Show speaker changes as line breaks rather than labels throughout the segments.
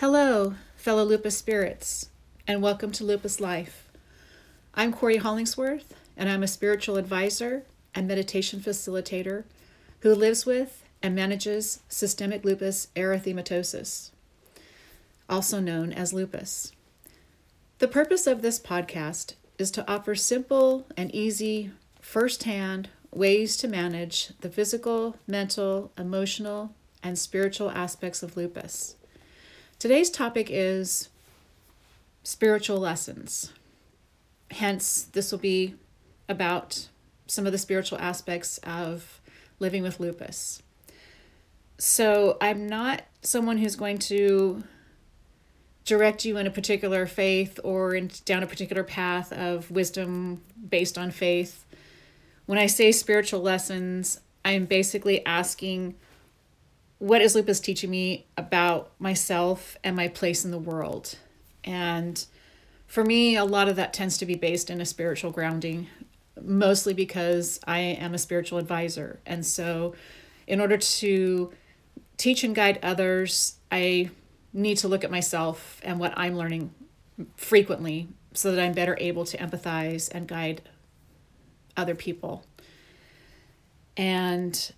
Hello, fellow lupus spirits, and welcome to Lupus Life. I'm Cory Hollingsworth, and I'm a spiritual advisor and meditation facilitator who lives with and manages systemic lupus erythematosus, also known as lupus. The purpose of this podcast is to offer simple and easy, firsthand ways to manage the physical, mental, emotional, and spiritual aspects of lupus. Today's topic is spiritual lessons. Hence, this will be about some of the spiritual aspects of living with lupus. So, I'm not someone who's going to direct you in a particular faith or in, down a particular path of wisdom based on faith. When I say spiritual lessons, I'm basically asking what is lupus teaching me about myself and my place in the world? And for me, a lot of that tends to be based in a spiritual grounding, mostly because I am a spiritual advisor. And so, in order to teach and guide others, I need to look at myself and what I'm learning frequently so that I'm better able to empathize and guide other people. And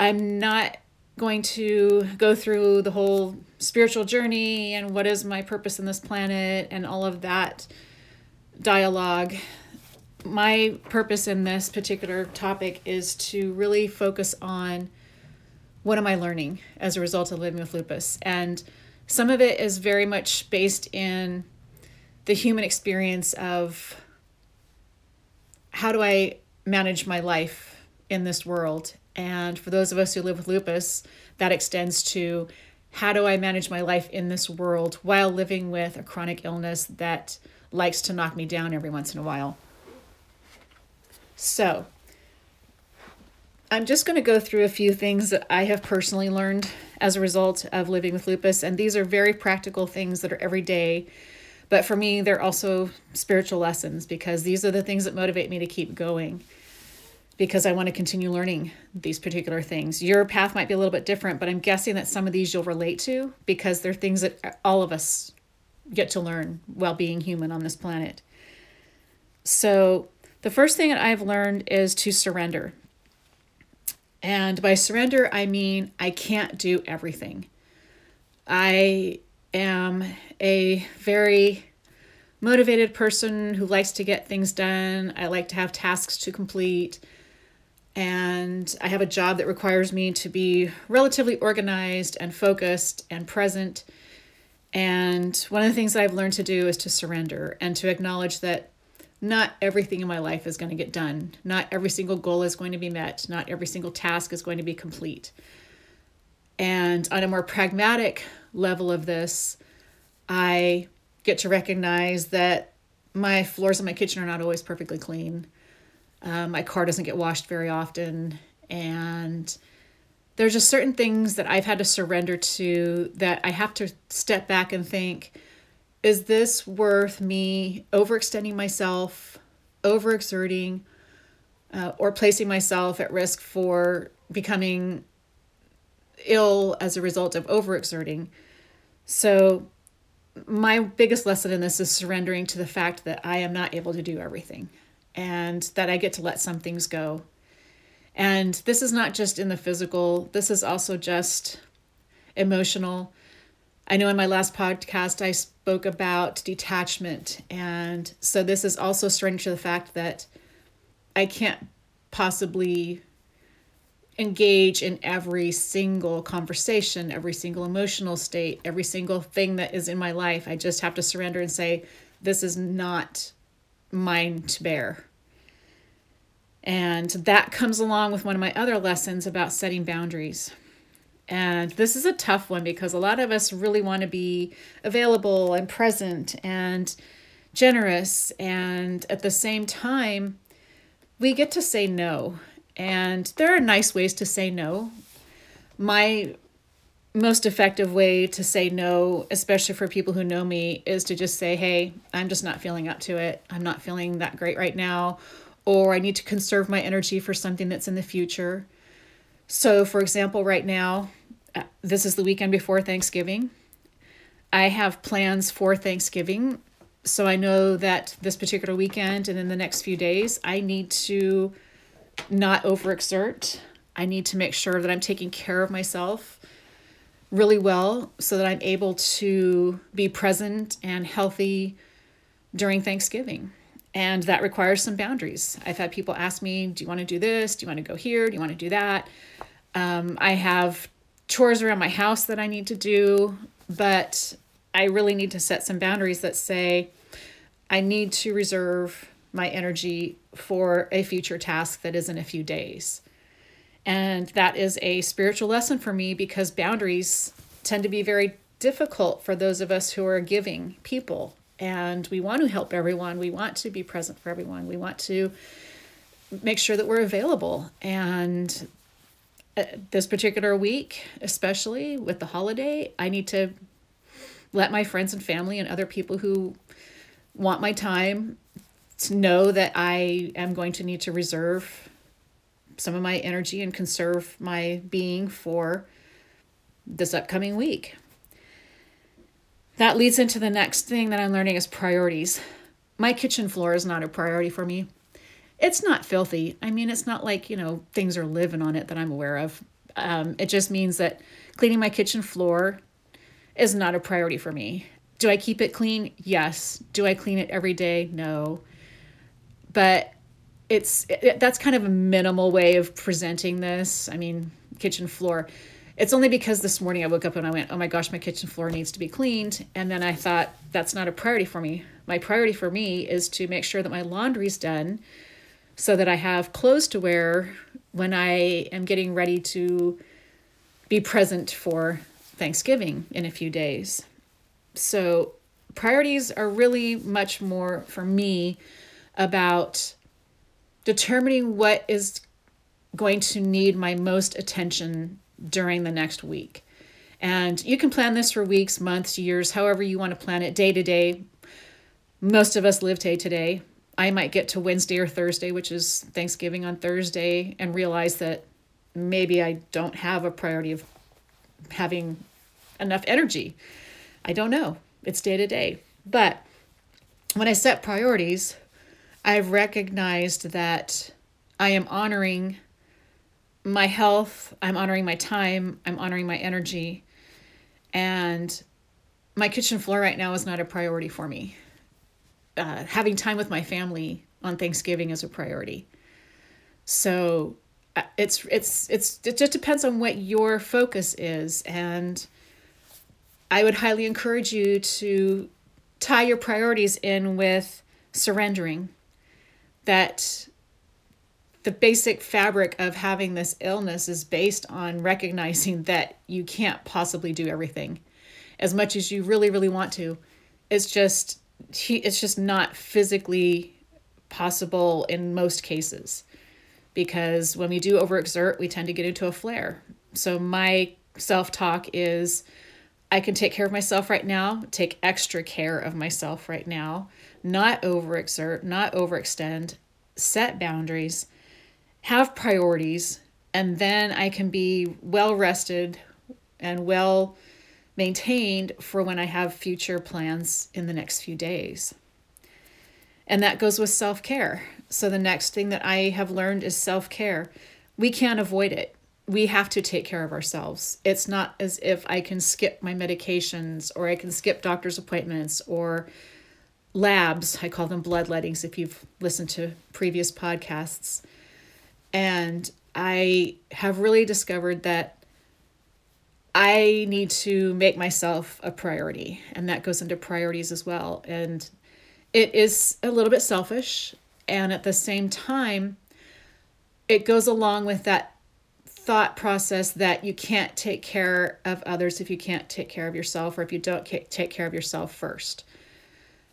I'm not going to go through the whole spiritual journey and what is my purpose in this planet and all of that dialogue. My purpose in this particular topic is to really focus on what am I learning as a result of living with lupus. And some of it is very much based in the human experience of how do I manage my life in this world and for those of us who live with lupus, that extends to how do I manage my life in this world while living with a chronic illness that likes to knock me down every once in a while. So, I'm just going to go through a few things that I have personally learned as a result of living with lupus. And these are very practical things that are everyday. But for me, they're also spiritual lessons because these are the things that motivate me to keep going because I want to continue learning these particular things. Your path might be a little bit different, but I'm guessing that some of these you'll relate to because they're things that all of us get to learn while being human on this planet. So, the first thing that I've learned is to surrender. And by surrender, I mean I can't do everything. I am a very motivated person who likes to get things done. I like to have tasks to complete and I have a job that requires me to be relatively organized and focused and present. And one of the things that I've learned to do is to surrender and to acknowledge that not everything in my life is going to get done. Not every single goal is going to be met. Not every single task is going to be complete. And on a more pragmatic level of this, I get to recognize that my floors in my kitchen are not always perfectly clean um, my car doesn't get washed very often. And there's just certain things that I've had to surrender to that I have to step back and think is this worth me overextending myself, overexerting, uh, or placing myself at risk for becoming ill as a result of overexerting? So, my biggest lesson in this is surrendering to the fact that I am not able to do everything and that I get to let some things go. And this is not just in the physical, this is also just emotional. I know in my last podcast I spoke about detachment. And so this is also strange to the fact that I can't possibly engage in every single conversation, every single emotional state, every single thing that is in my life. I just have to surrender and say, this is not mine to bear. And that comes along with one of my other lessons about setting boundaries. And this is a tough one because a lot of us really want to be available and present and generous. And at the same time, we get to say no. And there are nice ways to say no. My most effective way to say no, especially for people who know me, is to just say, hey, I'm just not feeling up to it. I'm not feeling that great right now. Or I need to conserve my energy for something that's in the future. So, for example, right now, uh, this is the weekend before Thanksgiving. I have plans for Thanksgiving. So I know that this particular weekend and in the next few days, I need to not overexert. I need to make sure that I'm taking care of myself really well so that I'm able to be present and healthy during Thanksgiving. And that requires some boundaries. I've had people ask me, Do you want to do this? Do you want to go here? Do you want to do that? Um, I have chores around my house that I need to do, but I really need to set some boundaries that say I need to reserve my energy for a future task that is in a few days. And that is a spiritual lesson for me because boundaries tend to be very difficult for those of us who are giving people. And we want to help everyone. We want to be present for everyone. We want to make sure that we're available. And uh, this particular week, especially with the holiday, I need to let my friends and family and other people who want my time to know that I am going to need to reserve some of my energy and conserve my being for this upcoming week. That leads into the next thing that I'm learning is priorities. My kitchen floor is not a priority for me. It's not filthy. I mean, it's not like, you know, things are living on it that I'm aware of. Um, it just means that cleaning my kitchen floor is not a priority for me. Do I keep it clean? Yes. Do I clean it every day? No. But it's it, that's kind of a minimal way of presenting this. I mean, kitchen floor. It's only because this morning I woke up and I went, "Oh my gosh, my kitchen floor needs to be cleaned." And then I thought that's not a priority for me. My priority for me is to make sure that my laundry's done so that I have clothes to wear when I am getting ready to be present for Thanksgiving in a few days. So, priorities are really much more for me about determining what is going to need my most attention during the next week. And you can plan this for weeks, months, years, however you want to plan it, day to day. Most of us live day to day. I might get to Wednesday or Thursday, which is Thanksgiving on Thursday, and realize that maybe I don't have a priority of having enough energy. I don't know. It's day to day. But when I set priorities, I've recognized that I am honoring my health, I'm honoring my time, I'm honoring my energy. And my kitchen floor right now is not a priority for me. Uh, having time with my family on Thanksgiving is a priority. So uh, it's it's it's it just depends on what your focus is and I would highly encourage you to tie your priorities in with surrendering that the basic fabric of having this illness is based on recognizing that you can't possibly do everything as much as you really really want to. It's just it's just not physically possible in most cases because when we do overexert we tend to get into a flare. So my self-talk is i can take care of myself right now take extra care of myself right now not overexert, not overextend, set boundaries, have priorities, and then I can be well rested and well maintained for when I have future plans in the next few days. And that goes with self care. So, the next thing that I have learned is self care. We can't avoid it. We have to take care of ourselves. It's not as if I can skip my medications or I can skip doctor's appointments or labs. I call them bloodlettings if you've listened to previous podcasts. And I have really discovered that I need to make myself a priority, and that goes into priorities as well. And it is a little bit selfish, and at the same time, it goes along with that thought process that you can't take care of others if you can't take care of yourself or if you don't take care of yourself first.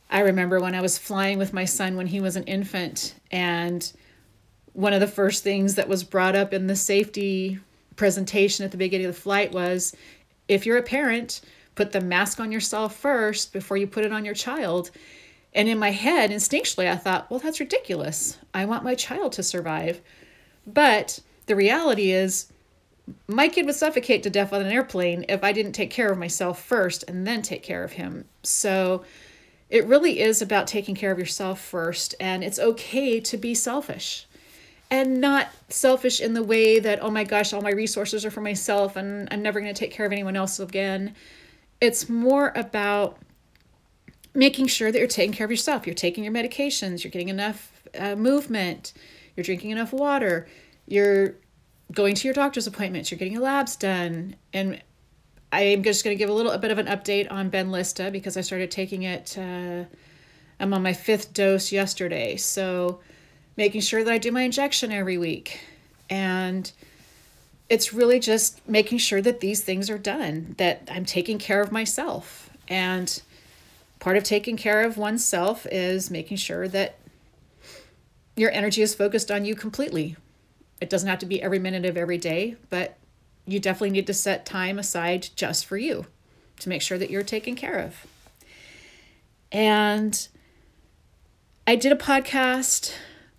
I remember when I was flying with my son when he was an infant, and one of the first things that was brought up in the safety presentation at the beginning of the flight was if you're a parent, put the mask on yourself first before you put it on your child. And in my head, instinctually, I thought, well, that's ridiculous. I want my child to survive. But the reality is, my kid would suffocate to death on an airplane if I didn't take care of myself first and then take care of him. So it really is about taking care of yourself first, and it's okay to be selfish. And not selfish in the way that, oh my gosh, all my resources are for myself and I'm never going to take care of anyone else again. It's more about making sure that you're taking care of yourself. You're taking your medications, you're getting enough uh, movement, you're drinking enough water, you're going to your doctor's appointments, you're getting your labs done. And I'm just going to give a little a bit of an update on Benlysta because I started taking it. Uh, I'm on my fifth dose yesterday. So making sure that I do my injection every week. And it's really just making sure that these things are done, that I'm taking care of myself. And part of taking care of oneself is making sure that your energy is focused on you completely. It doesn't have to be every minute of every day, but you definitely need to set time aside just for you to make sure that you're taken care of. And I did a podcast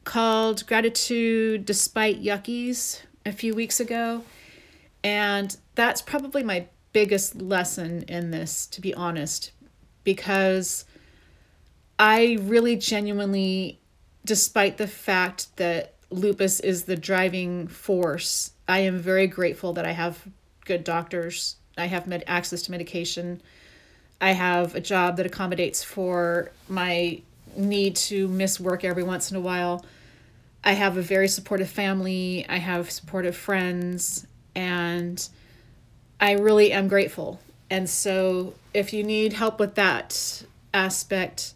called Gratitude Despite Yuckies a few weeks ago. And that's probably my biggest lesson in this, to be honest, because I really genuinely, despite the fact that lupus is the driving force, I am very grateful that I have good doctors. I have med- access to medication. I have a job that accommodates for my need to miss work every once in a while. I have a very supportive family. I have supportive friends. And I really am grateful. And so if you need help with that aspect,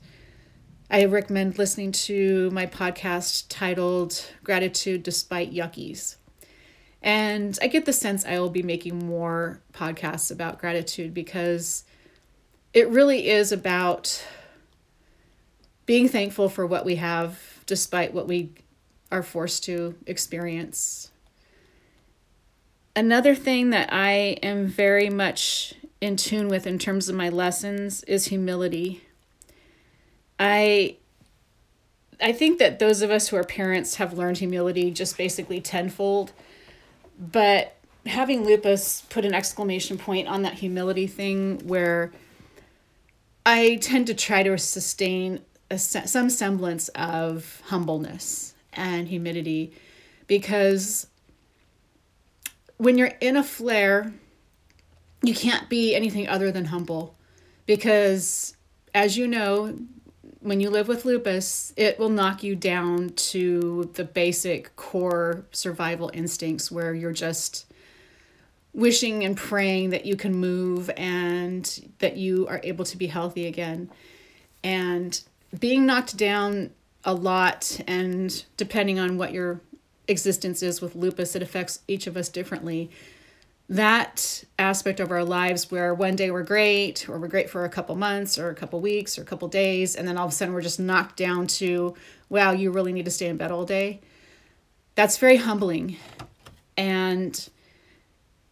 I recommend listening to my podcast titled Gratitude Despite Yuckies. And I get the sense I will be making more podcasts about gratitude because it really is about being thankful for what we have despite what we are forced to experience. Another thing that I am very much in tune with in terms of my lessons is humility. I I think that those of us who are parents have learned humility just basically tenfold. But having lupus put an exclamation point on that humility thing where I tend to try to sustain a, some semblance of humbleness and humility because when you're in a flare you can't be anything other than humble because as you know when you live with lupus it will knock you down to the basic core survival instincts where you're just wishing and praying that you can move and that you are able to be healthy again. And being knocked down a lot and depending on what your existence is with lupus it affects each of us differently that aspect of our lives where one day we're great or we're great for a couple months or a couple weeks or a couple days and then all of a sudden we're just knocked down to wow you really need to stay in bed all day. That's very humbling. And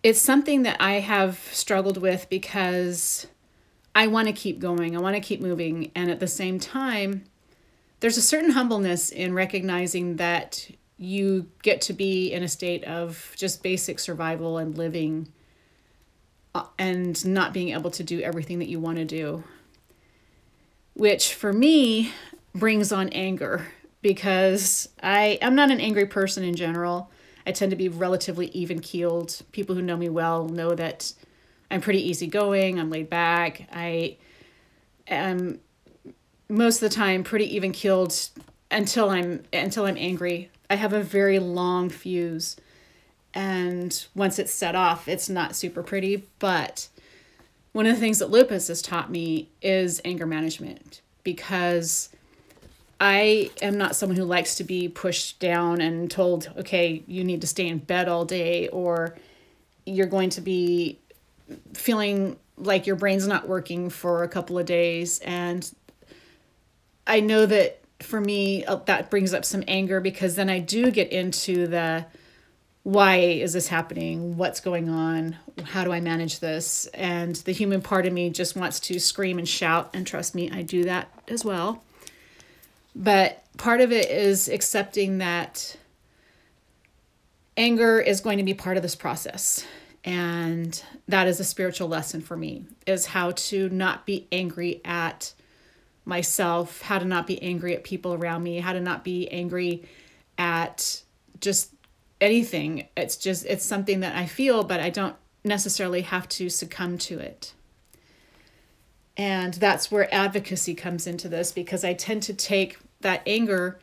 it's something that i have struggled with because i want to keep going. I want to keep moving. And at the same time there's a certain humbleness in recognizing that you get to be in a state of just basic survival and living uh, and not being able to do everything that you want to do. Which for me brings on anger because I am not an angry person in general. I tend to be relatively even keeled. People who know me well know that I'm pretty easygoing, I'm laid back. I am most of the time pretty even keeled until I'm until I'm angry I have a very long fuse. And once it's set off, it's not super pretty. But one of the things that lupus has taught me is anger management because I am not someone who likes to be pushed down and told, okay, you need to stay in bed all day, or you're going to be feeling like your brain's not working for a couple of days. And I know that for me uh, that brings up some anger because then I do get into the why is this happening? What's going on? How do I manage this? And the human part of me just wants to scream and shout, and trust me, I do that as well. But part of it is accepting that anger is going to be part of this process. And that is a spiritual lesson for me is how to not be angry at myself, how to not be angry at people around me, how to not be angry at just anything. It's just it's something that I feel but I don't necessarily have to succumb to it. And that's where advocacy comes into this because I tend to take that anger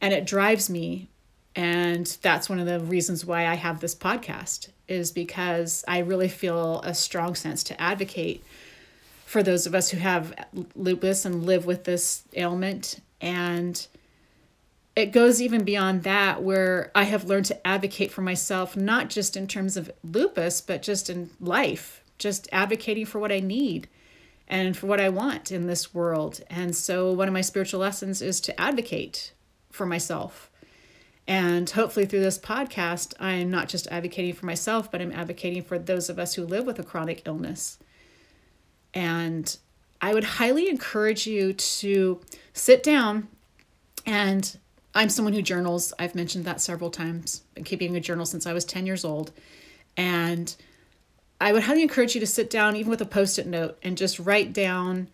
and it drives me and that's one of the reasons why I have this podcast is because I really feel a strong sense to advocate for those of us who have lupus and live with this ailment. And it goes even beyond that where I have learned to advocate for myself not just in terms of lupus but just in life just advocating for what I need and for what I want in this world. And so one of my spiritual lessons is to advocate for myself. And hopefully, through this podcast, I'm not just advocating for myself, but I'm advocating for those of us who live with a chronic illness. And I would highly encourage you to sit down and I'm someone who journals. I've mentioned that several times. Been keeping a journal since I was 10 years old. And I would highly encourage you to sit down, even with a post it note, and just write down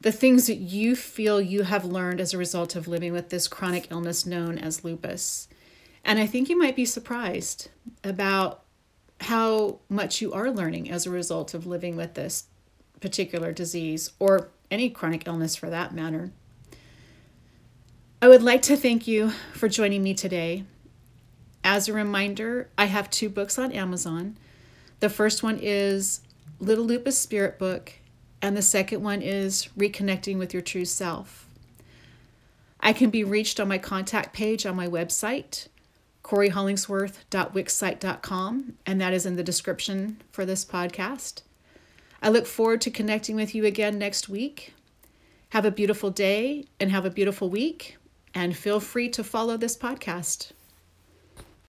the things that you feel you have learned as a result of living with this chronic illness known as lupus. And I think you might be surprised about how much you are learning as a result of living with this particular disease or any chronic illness for that matter. I would like to thank you for joining me today. As a reminder, I have two books on Amazon. The first one is Little Lupus Spirit Book and the second one is reconnecting with your true self. I can be reached on my contact page on my website, CoryHollingsworth.wixsite.com, and that is in the description for this podcast. I look forward to connecting with you again next week. Have a beautiful day and have a beautiful week, and feel free to follow this podcast.